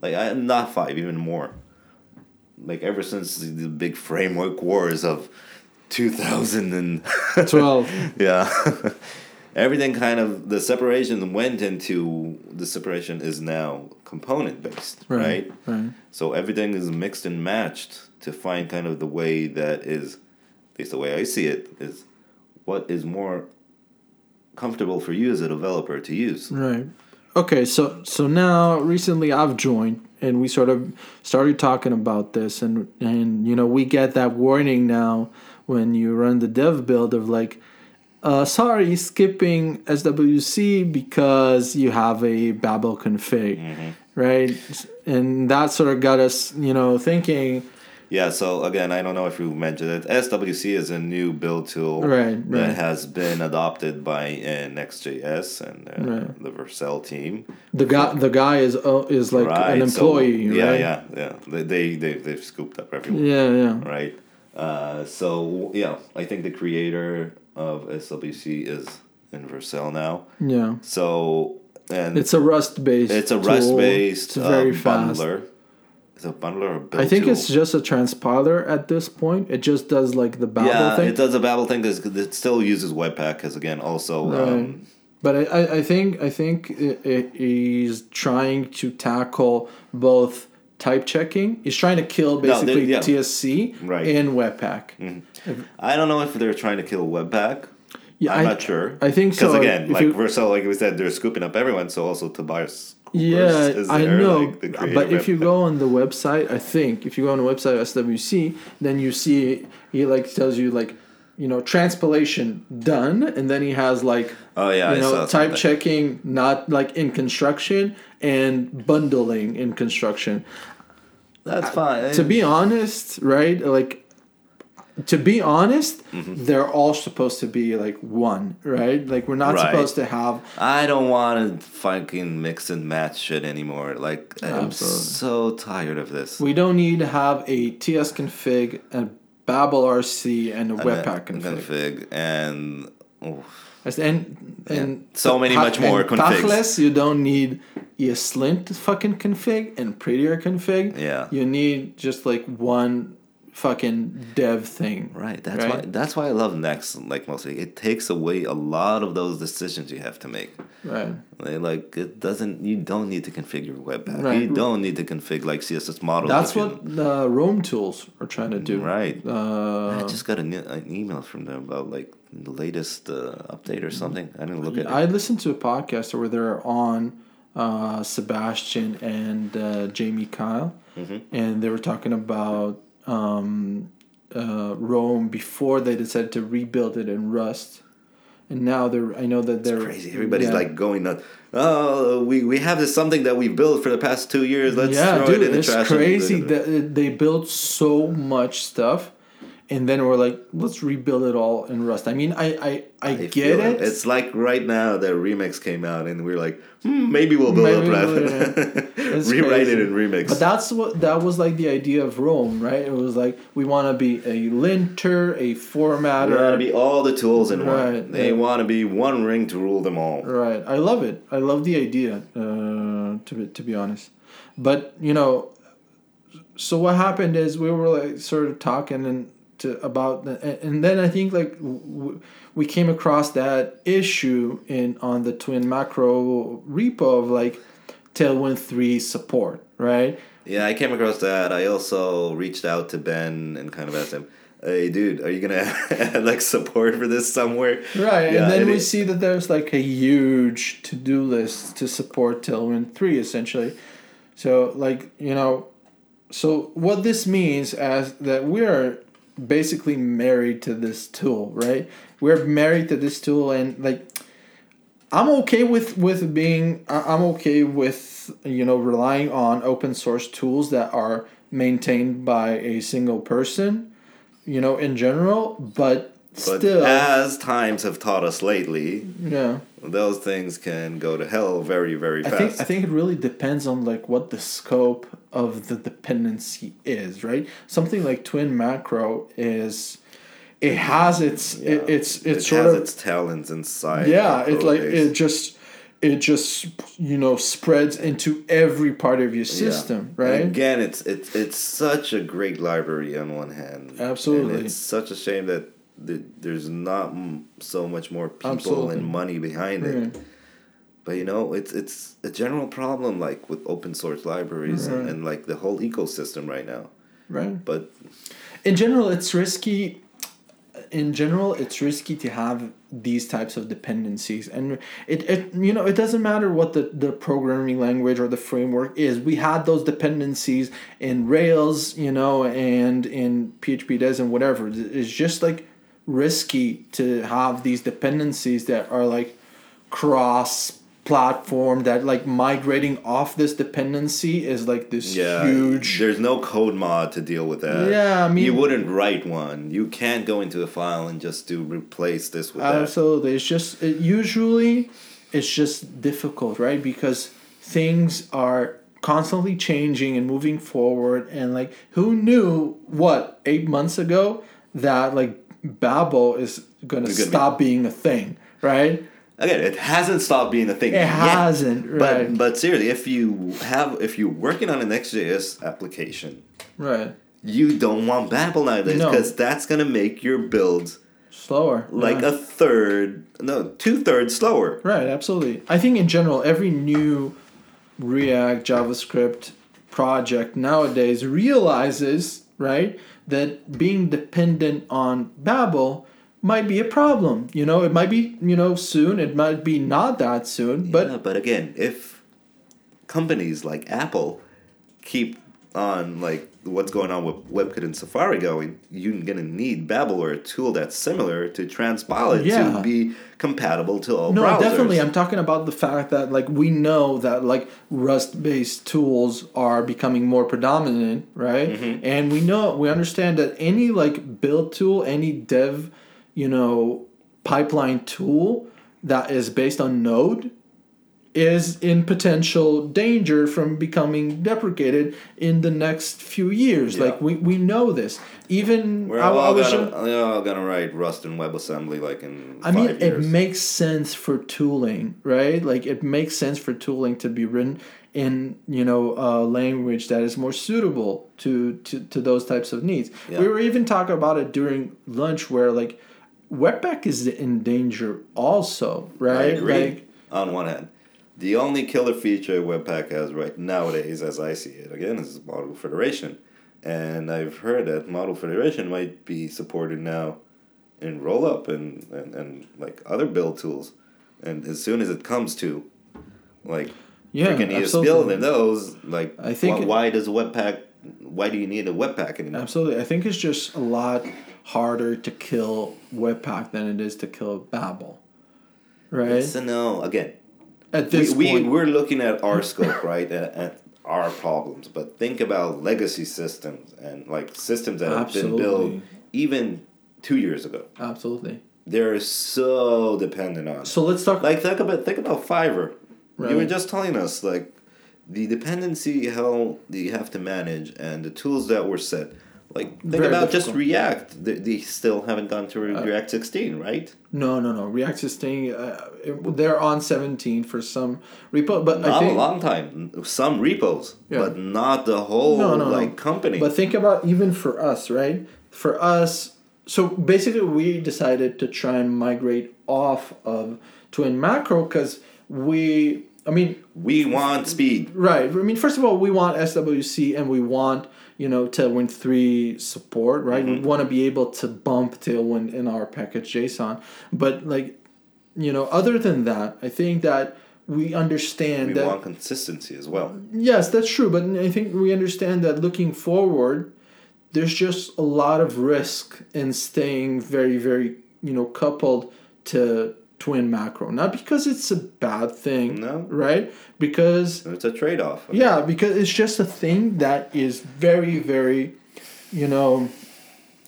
Like I'm not five, even more. Like ever since the, the big framework wars of 2012 yeah. Everything kind of the separation went into the separation is now component based, right? right So everything is mixed and matched to find kind of the way that is, at least the way I see it, is what is more comfortable for you as a developer to use. Right. Okay, so so now recently I've joined and we sort of started talking about this and and you know we get that warning now when you run the dev build of like uh, sorry skipping SWC because you have a Babel config, right? And that sort of got us, you know, thinking, Yeah, so again, I don't know if you mentioned it. SWC is a new build tool Right, that right. has been adopted by uh, Next.js and uh, Right. the Vercel team. the guy the guy is uh, is like an Right, so- employee, yeah, right? yeah, yeah. They, they, they, they've scooped up everyone. Yeah, yeah. right? Uh, so yeah, I think the creator of SWC is in Vercel now. Yeah. So and It's a Rust based. it's a Rust based It's very uh, fast. bundler. Is it a bundler I think tool? it's just a transpiler at this point. It just does like the Babel yeah, thing. it does a Babel thing because it still uses Webpack because again also um, But I, I, I think I think it, it is trying to tackle both type checking. He's trying to kill they- basically yeah. TSC Right. Mm-hmm. Webpack. I don't know if they're trying to kill Webpack. Yeah, I'm I- not sure. I think so. Because again, like you- Vercel, like we said, they're scooping up everyone. So also Tobias. Yeah, is I know. like, the but if you go on the website, I think if you go on the website SWC, then you see he like tells you like, you know, transpilation done, and then he has like, Oh yeah, you I know, type checking not like in construction and bundling in construction. That's fine. To be honest, right? Like, to be honest, Mm-hmm. they're all supposed to be like one, right? Like we're not Right. supposed to have I don't want to fucking mix and match shit anymore. Like I'm so tired of this. we don't need to have a TS config, a Babel RC, and a Webpack config. config and oh, And and So many much more configs. tachlis, you don't need ESLint fucking config and prettier config. Yeah. You need just like one fucking dev thing. right. That's why that's why I love Next. Like mostly, it takes away a lot of those decisions you have to make. Right. They, like it doesn't. You don't need to configure Webpack. Right. You don't need to config like CSS modules. That's if you- what the Rome tools are trying to do. Right. Uh, I just got an, an email from them about like the latest uh, update or something. I didn't look at it. I listened to a podcast where they're on uh, Sebastian and uh, Jamie Kyle, Mm-hmm. and they were talking about um, uh, Rome before they decided to rebuild it in Rust, and now they're. I know that they're Crazy. Everybody's yeah. like going nuts. Oh, we, we have this something that we've built for the past two years. Let's yeah, throw dude, it in the trash. it's crazy that they built so much stuff, and then we're like, let's rebuild it all in Rust. I mean, I I, I, I get feel it. It's like right now that remix came out, and we're like, hmm, maybe we'll build Maybe up we'll-. It's Rewrite crazy. it in remix. But that's what that was like the idea of Rome, right? It was like we want to be a linter, a formatter. We want to be all the tools in one. Right, They yeah. want to be one ring to rule them all. Right. I love it. I love the idea. Uh, to be to be honest, but you know, so what happened is we were like sort of talking and to about the, and- then I think like w- we came across that issue in on the twin macro repo of like Tailwind three support, right? Yeah, I came across that. I also reached out to Ben and kind of asked him, "Hey, dude, are you gonna add like support for this somewhere?" Right, Yeah, and then we see that there's like a huge to do list to support Tailwind 3 essentially. So, like, you know, so what this means as that we are basically married to this tool, right? We're married to this tool, and like, I'm okay with with being I'm okay with you know relying on open source tools that are maintained by a single person, you know, in general, but, But still, as times have taught us lately, yeah. those things can go to hell very, very fast. I think I think it really depends on like what the scope of the dependency is, right? Something like Twin Macro is, it has its Yeah. it, it's it it's sort has of its talents inside. yeah. It's like it just it just you know spreads into every part of your Yeah. system, And right? Again, it's it's it's such a great library on one hand. Absolutely. And it's such a shame that th- there's not m- so much more people Absolutely. and money behind it. Right. But you know, it's it's a general problem like with open source libraries and, and like the whole ecosystem right now. Right. But in general it's risky in general it's risky to have these types of dependencies and it, it you know it doesn't matter what the, the programming language or the framework is we had those dependencies in rails you know and in php des and whatever it's just like risky to have these dependencies that are like cross platform that like migrating off this dependency is like this yeah, huge There's no code mod to deal with that. Yeah, I mean- you wouldn't write one. You can't go into a file and just do replace this with that. Absolutely. It's just it, usually it's just difficult, right? Because things are constantly changing and moving forward and like who knew what 8 months ago that like Babel is gonna be- stop being a thing, right? Again, it hasn't stopped being a thing. It yet. hasn't, right. But but seriously, if you have if you're working on a Next.js application, Right. you don't want Babel nowadays No. because that's gonna make your builds Slower. like yeah. a third, no, two thirds slower. Right, absolutely. I think in general, every new React JavaScript project nowadays realizes, right, that being dependent on Babel might be a problem. You know, it might be, you know, soon, it might be not that soon, but yeah, but again, if companies like Apple keep on like what's going on with WebKit and Safari going, you're gonna need Babel or a tool that's similar to transpile it Yeah. to be compatible to all No, browsers. definitely. I'm talking about the fact that like we know that like Rust-based tools are becoming more predominant, right? Mm-hmm. And we know we understand that any like build tool, any dev, you know, pipeline tool that is based on Node is in potential danger from becoming deprecated in the next few years. Yeah. Like we, we know this. Even We're I, all, I was gonna, ju- we're all gonna write Rust and WebAssembly like in I mean, it makes sense for tooling, right? Like it makes sense for tooling to be written in you know a language that is more suitable to to, to those types of needs. Yeah. We were even talking about it during lunch, where like Webpack is in danger also, right? I right? agree. Like on one hand, the only killer feature Webpack has right nowadays, as I see it, again, is Module Federation, and I've heard that Module Federation might be supported now in Rollup and, and and like other build tools, and as soon as it comes to, like, Yeah, freaking need a build in those, like, I think why, it- why does Webpack? Why do you need a Webpack anymore? absolutely, I think it's just a lot harder to kill Webpack than it is to kill Babel, right? So no, again, At this we, point, we we're looking at our scope right at, at our problems but think about legacy systems and like systems that have been built even two years ago absolutely. they're so dependent on. So let's talk. like think about think about fiverr you were just telling us like the dependency how you have to manage and the tools that were set like think Very about just react they, they still haven't gone to Uh, react 16 right No, no, no. React is staying. Uh, it- they're on seventeen for some repo, but I not think. a long time some repos Yeah. but not the whole No, no, no. company But think about even for us, right? For us, so basically, we decided to try and migrate off of Twin Macro because we. I mean, We want speed. Right. I mean, first of all, we want SWC and we want, you know, Tailwind 3 support, right? Mm-hmm. We want to be able to bump Tailwind in our package JSON. But, like, you know, other than that, I think that we understand We that. want consistency as well. Yes, that's true. But I think we understand that looking forward, there's just a lot of risk in staying very, very, you know, coupled to twin macro. Not because it's a bad thing, No. right? Because It's a trade off. yeah, because it's just a thing that is very, very, you know,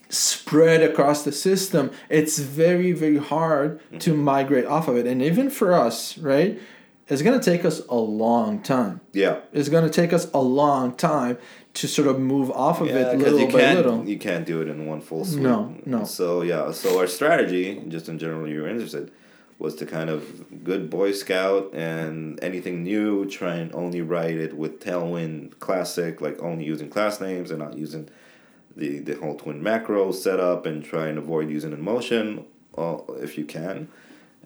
spread across the system. It's very, very hard to mm-hmm. migrate off of it. And even for us, right, it's going to take us a long time. Yeah. It's going to take us a long time to sort of move off of Yeah, it little you by can't little. you can't do it in one full swoop. No, no. So yeah, so our strategy, just in general, you were interested, was to kind of good Boy Scout and anything new, try and only write it with Tailwind Classic, like only using class names and not using the the whole twin macro setup, and try and avoid using emotion, uh, if you can.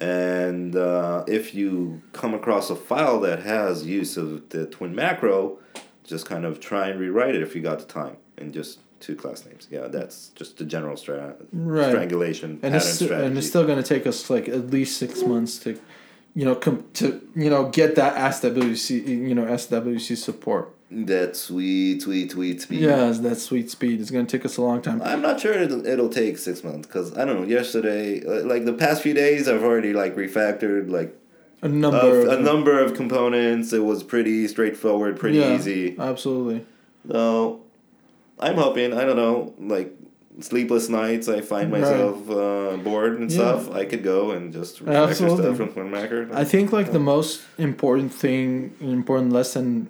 And uh, if you come across a file that has use of the twin macro, just kind of try and rewrite it if you got the time and just two class names. Yeah, that's just the general stra- Right. strangulation and pattern it's, sti- strategy. and it's still going to take us like at least six months to, you know, com- to you know get that SWC you know SWC support. that sweet, sweet, sweet speed. Yeah, that sweet speed. It's going to take us a long time. I'm not sure it'll, it'll take six months because I don't know. Yesterday, uh, like the past few days, I've already like refactored like A number a, of a number of components. It was pretty straightforward, pretty yeah, easy. Absolutely. So I'm hoping. I don't know, like sleepless nights. I find Right. myself uh, bored and Yeah. stuff. I could go and just Absolutely. stuff from. I think like the most important thing, important lesson,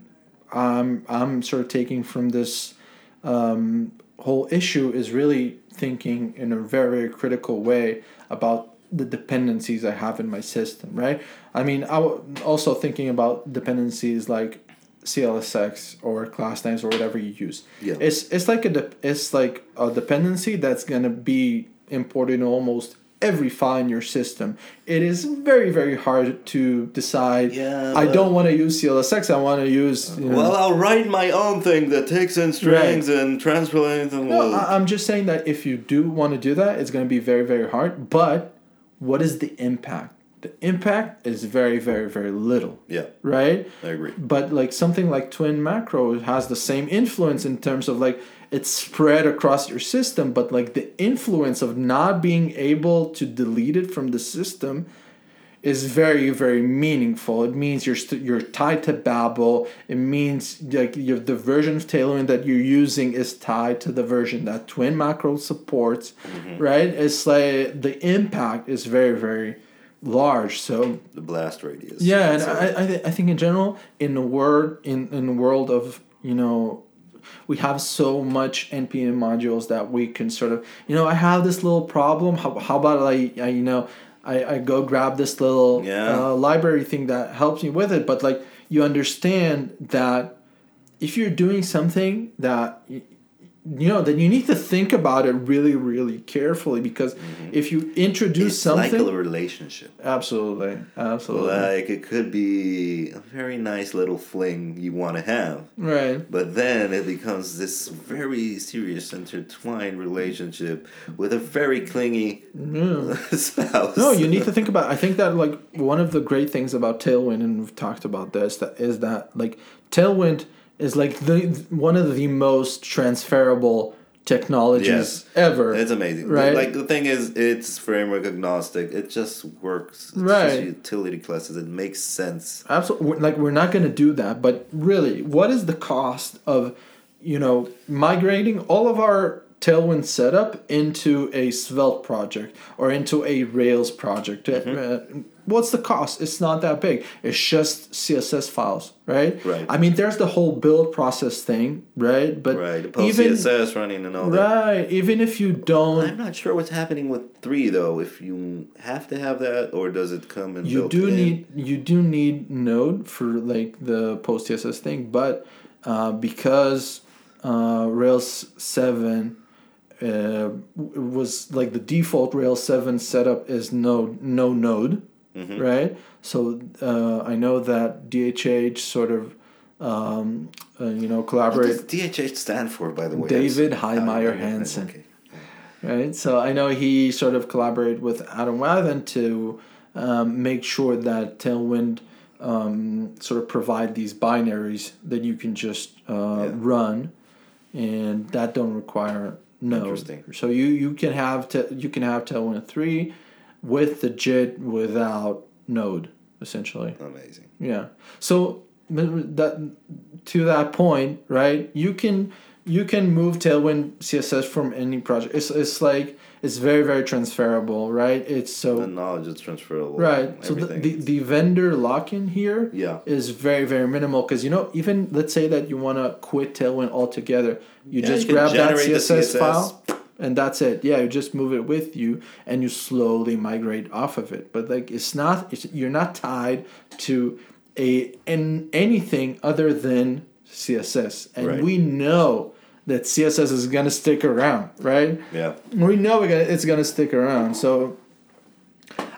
I'm I'm sort of taking from this um, whole issue is really thinking in a very, very critical way about the dependencies I have in my system. Right. I mean, I w- also thinking about dependencies like CLSX or class names or whatever you use. Yeah. It's it's like a de- it's like a dependency that's gonna be imported in almost every file in your system. It is very very hard to decide. Yeah, I don't want to use CLSX. I want to use. You know, well, I'll write my own thing that takes in strings and translates and no. I, I'm just saying that if you do want to do that, it's going to be very very hard. But what is the impact the impact is very, very, very little, Yeah, right? I agree. But like something like Twin Macro has the same influence in terms of like it's spread across your system, but like the influence of not being able to delete it from the system is very very meaningful. It means you're st- you're tied to Babel. It means like your the version of Tailwind that you're using is tied to the version that Twin Macro supports, mm-hmm. right? It's like the impact is very very large. So The blast radius. yeah, and I I, th- I think in general in the word in in the world of you know we have so much npm modules that we can sort of you know I have this little problem. How, how about I, I you know I, I go grab this little Yeah. uh, library thing that helps me with it. But like you understand that if you're doing something that you know then you need to think about it really really carefully because mm-hmm. if you introduce it's something like a relationship. absolutely absolutely Like it could be a very nice little fling you want to have, right but then it becomes this very serious intertwined relationship with a very clingy mm-hmm. spouse. No, you need to think about. I think that like one of the great things about Tailwind, and we've talked about this, that is that like Tailwind is like the one of the most transferable technologies Yes. ever. It's amazing. Right. Like the thing is, it's framework agnostic. It just works. It's Right. Just utility classes. It makes sense. Absolutely, like we're not going to do that. But really, what is the cost of, you know, migrating all of our Tailwind setup into a Svelte project or into a Rails project? Uh, what's the cost? It's not that big. It's just CSS files, right? Right. I mean, there's the whole build process thing, right? But Right. The post even CSS running and all that. right, even if you don't I'm not sure what's happening with three though. If you have to have that, or does it come and you do in? need you do need node for like the post css thing but uh, because uh, rails 7 uh, was like the default rails 7 setup is no no node Mm-hmm. right so uh, i know that dhh sort of um, uh, you know What collaborate does DHH stand for, by the way? David Heinemeier Oh, Hansson. Okay. right? So I know he sort of collaborated with Adam Wathan to um, make sure that Tailwind um, sort of provide these binaries that you can just uh, Yeah. run, and that don't require. Interesting. So you you can have ta- you can have Tailwind three with the JIT without Node essentially. Amazing. Yeah. So that to that point, right? You can you can move Tailwind CSS from any project. It's it's like it's very very transferable, right? It's so The knowledge is transferable. right. So the, the the vendor lock in here yeah. is very very minimal because you know even let's say that you want to quit Tailwind altogether, you Yeah, just you grab that CSS, CSS. file and that's it. Yeah, you just move it with you and you slowly migrate off of it. But like it's not it's, you're not tied to a in anything other than CSS, and Right. we know that CSS is gonna stick around, right? Yeah. we know we're gonna, it's gonna stick around. So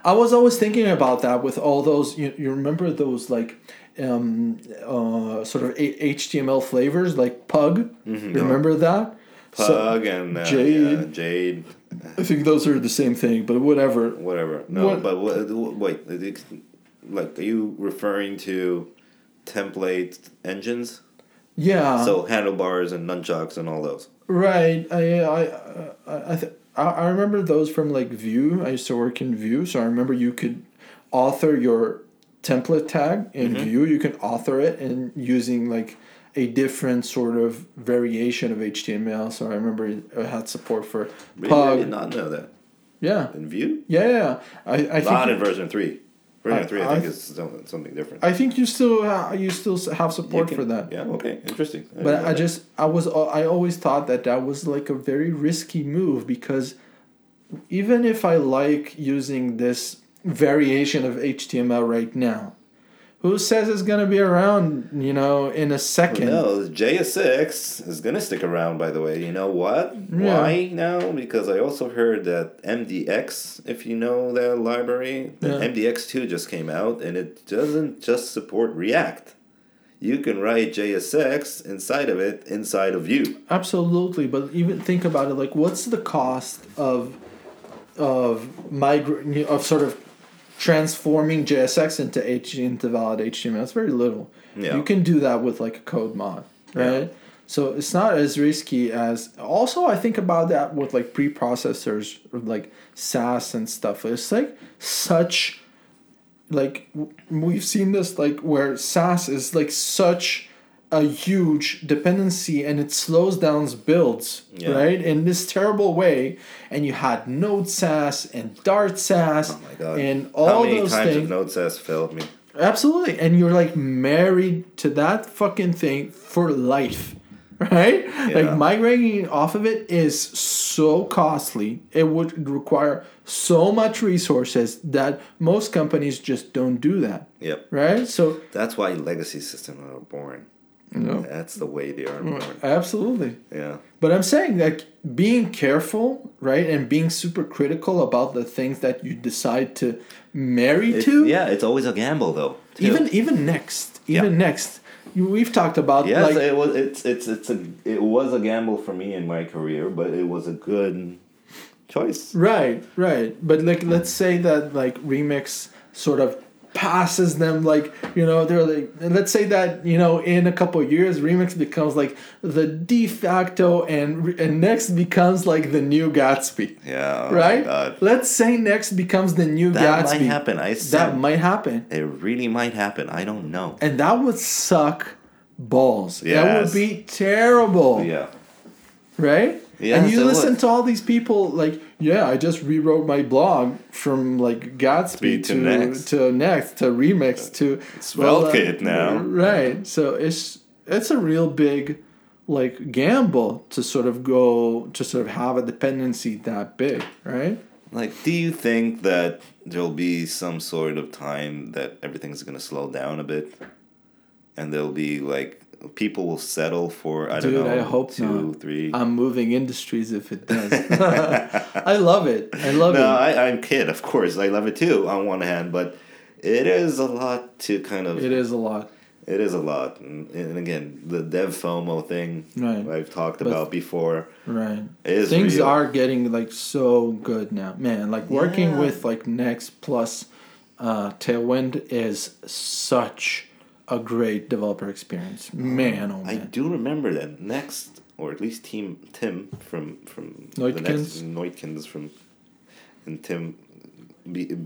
I was always thinking about that with all those. You, you remember those like um, uh, sort of HTML flavors like Pug? Mhm. Remember that? So, Pug and uh, Jade. yeah, Jade, I think those are the same thing, but whatever. whatever. No, What- but wait, like, are you referring to template engines? Yeah. so handlebars and Nunjucks and all those. Right. I I I I, th- I I remember those from like Vue. I used to work in Vue, so I remember you could author your template tag in Mm-hmm. Vue. You can author it and using like a different sort of variation of HTML. So I remember it had support for Really, I did not know that. Yeah. In Vue? Yeah. Yeah. I I Not think in version 3. Version I- 3, I, I- think, is something, different. I think you still ha- you still have support can- for that. Yeah, okay, interesting. didn't But I that. just I was uh, I always thought that that was like a very risky move because even if I like using this variation of HTML right now, who says it's gonna be around? You know, in a second. No, JSX is gonna stick around. By the way, you know what? Yeah. Why now? Because I also heard that MDX, if you know that library, Yeah. MDX two just came out, and it doesn't just support React. You can write JSX inside of it, inside of Vue. Absolutely, but even think about it. Like, what's the cost of of migra- of sort of transforming JSX into H into valid HTML. It's very little. Yeah. You can do that with like a code mod, right? Yeah. So it's not as risky as. Also, I think about that with like preprocessors, like Sass and stuff. It's like such, like we've seen this like where Sass is like such a huge dependency and it slows down builds Yeah. right in this terrible way and you had node Sass and dart Sass Oh my god. and How all many those times things Node Sass failed me? Absolutely. And you're like married to that fucking thing for life. Right? Yeah. Like migrating off of it is so costly. It would require so much resources that most companies just don't do that. Yep. Right? So That's why legacy systems are born. No. That's the way they are born. absolutely. Yeah. But I'm saying like being careful, right? And being super critical about the things that you decide to marry It- to. yeah, it's always a gamble though. too. Even even next. Even Yeah. next. We've talked about Yes, like it was. It's it's it's a it was a gamble for me in my career, but it was a good choice. Right, right. But like let's say that like remix sort of passes them like you know they're like let's say that you know in a couple years remix becomes like the de facto and and next becomes like the new gatsby Yeah. oh right let's say next becomes the new That gatsby might happen. I said that might happen it really might happen. I don't know. and that would suck balls that would be terrible Yeah. right? Yes, and you listen would. to all these people like, yeah, I just rewrote my blog from like Gatsby to to Next. to next to remix uh, to It's SvelteKit now. right? So it's it's a real big like gamble to sort of go to sort of have a dependency that big, right? Like, do you think that there'll be some sort of time that everything's gonna slow down a bit, and there'll be like people will settle for I Dude, don't know I hope two, not. three. I'm moving industries if it does. I love it. I love no, it. I, I'm kid, of course. I love it too on one hand, but it is a lot to kind of It is a lot. It is a lot, and, and again, the dev FOMO thing Right. I've talked But- about before Right. is Things real. are getting like so good now. Man, like working Yeah. with like Next plus uh Tailwind is such a great developer experience. Man, oh I do remember that next, or at least Team Tim from from next Neutkens from, and Tim, be,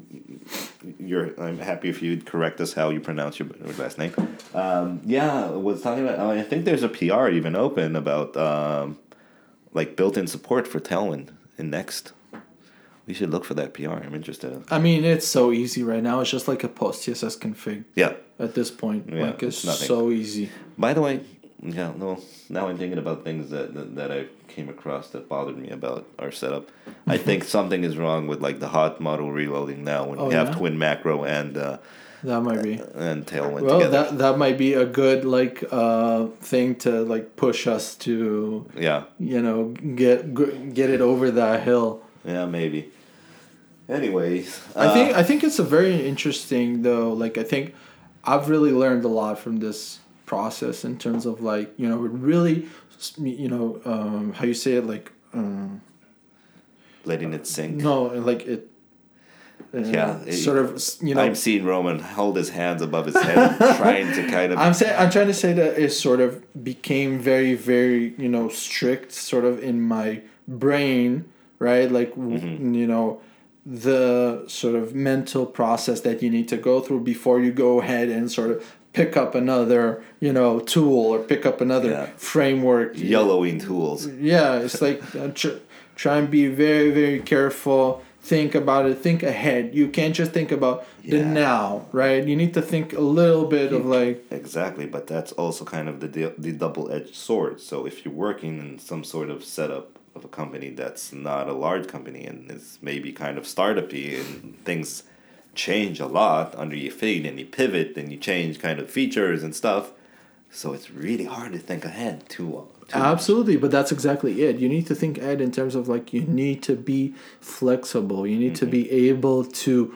you're. I'm happy if you'd correct us how you pronounce your last name. Um, yeah, was talking about. I think there's a PR even open about um, like built-in support for Tailwind in Next. We should look for that PR. I'm interested. I mean, it's so easy right now. It's just like a post CSS config Yeah. at this point. Yeah, like it's nothing. so easy. By the way, yeah, no. Now I'm thinking about things that, that that I came across that bothered me about our setup. I think something is wrong with like the hot module reloading now when Oh, we have yeah? twin macro and uh, That might be. and tailwind Well, together. that that might be a good like uh thing to like push us to yeah, you know get get it over that hill. yeah, maybe. Anyways, I think uh, I think it's a very interesting though. Like I think I've really learned a lot from this process in terms of like you know it really you know um, how you say it like um, letting it sink. no like it. Uh, Yeah, it- sort of you know. I'm seeing Roman hold his hands above his head, trying to kind of. I'm saying I'm trying to say that it sort of became very very you know strict sort of in my brain right like Mm-hmm. you know the sort of mental process that you need to go through before you go ahead and sort of pick up another you know tool or pick up another Yeah. framework yellowing tools. yeah it's like uh, tr- try and be very very careful think about it think ahead you can't just think about the now right you need to think a little bit of like Exactly, but that's also kind of the the, the double edged sword. So if you're working in some sort of setup of a company that's not a large company and is maybe kind of startupy and things change a lot under your feet and you pivot and you change kind of features and stuff. So it's really hard to think ahead too. Uh, too Absolutely, but that's exactly it. You need to think ahead in terms of like you need to be flexible. You need to mm-hmm. be able to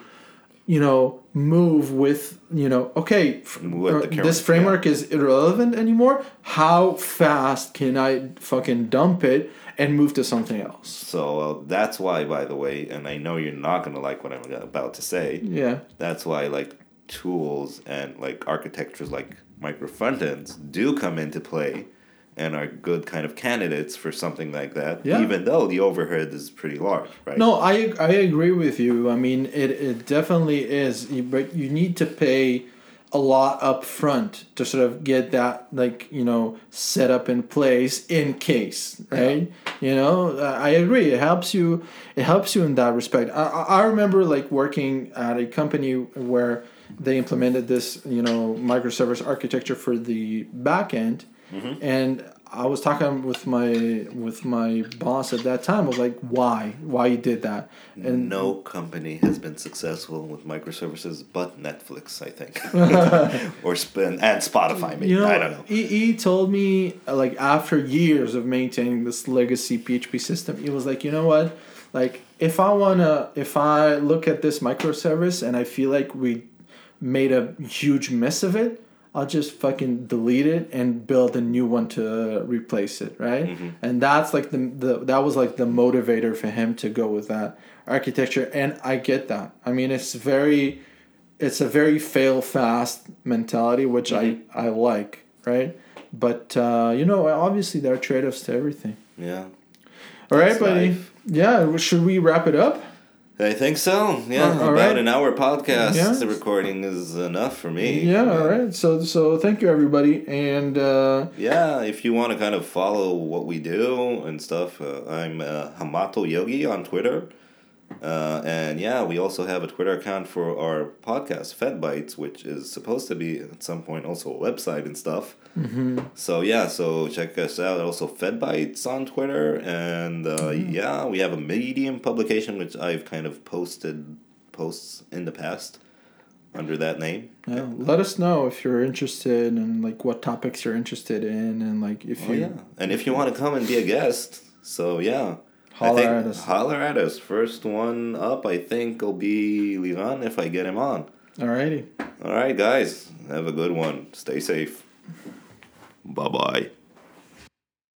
you know move with you know okay uh, this framework is irrelevant anymore. How fast can i fucking dump it and move to something else? So uh, that's why, by the way, and I know you're not gonna like what I'm about to say. yeah. That's why like tools and like architectures like micro front ends do come into play and are good kind of candidates for something like that. Yeah. Even though the overhead is pretty large, right? No, I I agree with you. I mean, it, it definitely is, but you need to pay a lot up front to sort of get that like you know set up in place in case, right? You know, I agree. It helps you. It helps you in that respect. I I I remember like working at a company where they implemented this you know microservice architecture for the back end Mm-hmm. and I was talking with my with my boss at that time I was like why why you did that and no company has been successful with microservices but Netflix, I think, or Spin and Spotify. Maybe you know, I don't know. He, he told me like after years of maintaining this legacy PHP system, he was like, you know what, like if I wanna if I look at this microservice and I feel like we made a huge mess of it. I'll just fucking delete it and build a new one to replace it, right? Mm-hmm. And that's like the, the that was like the motivator for him to go with that architecture, and I get that. I mean, it's very, it's a very fail fast mentality, which Mm-hmm. I I like, right? But uh, you know, obviously there are trade offs to everything. Yeah, All right, That's buddy. life. Yeah, should we wrap it up? I think so. Yeah, Uh, all about right. an hour podcast. Yeah. The recording is enough for me. Yeah, all right. So so thank you everybody, and uh, Yeah, if you want to kind of follow what we do and stuff, uh, I'm uh, Hamato Yogi on Twitter. Uh, and yeah, we also have a Twitter account for our podcast, Fed Bites, which is supposed to be at some point also a website and stuff. Mm-hmm. So yeah, so check us out. Also, Fed Bites on Twitter, and uh, yeah, we have a Medium publication which I've kind of posted posts in the past under that name. yeah, let us know if you're interested and like what topics you're interested in, and like if Oh you yeah, and if you want to come and be a guest, so yeah, Holler I think, at us. Holler at us. First one up, I think, will be Liran if I get him on. alrighty. All right, guys, have a good one. Stay safe. Bye bye.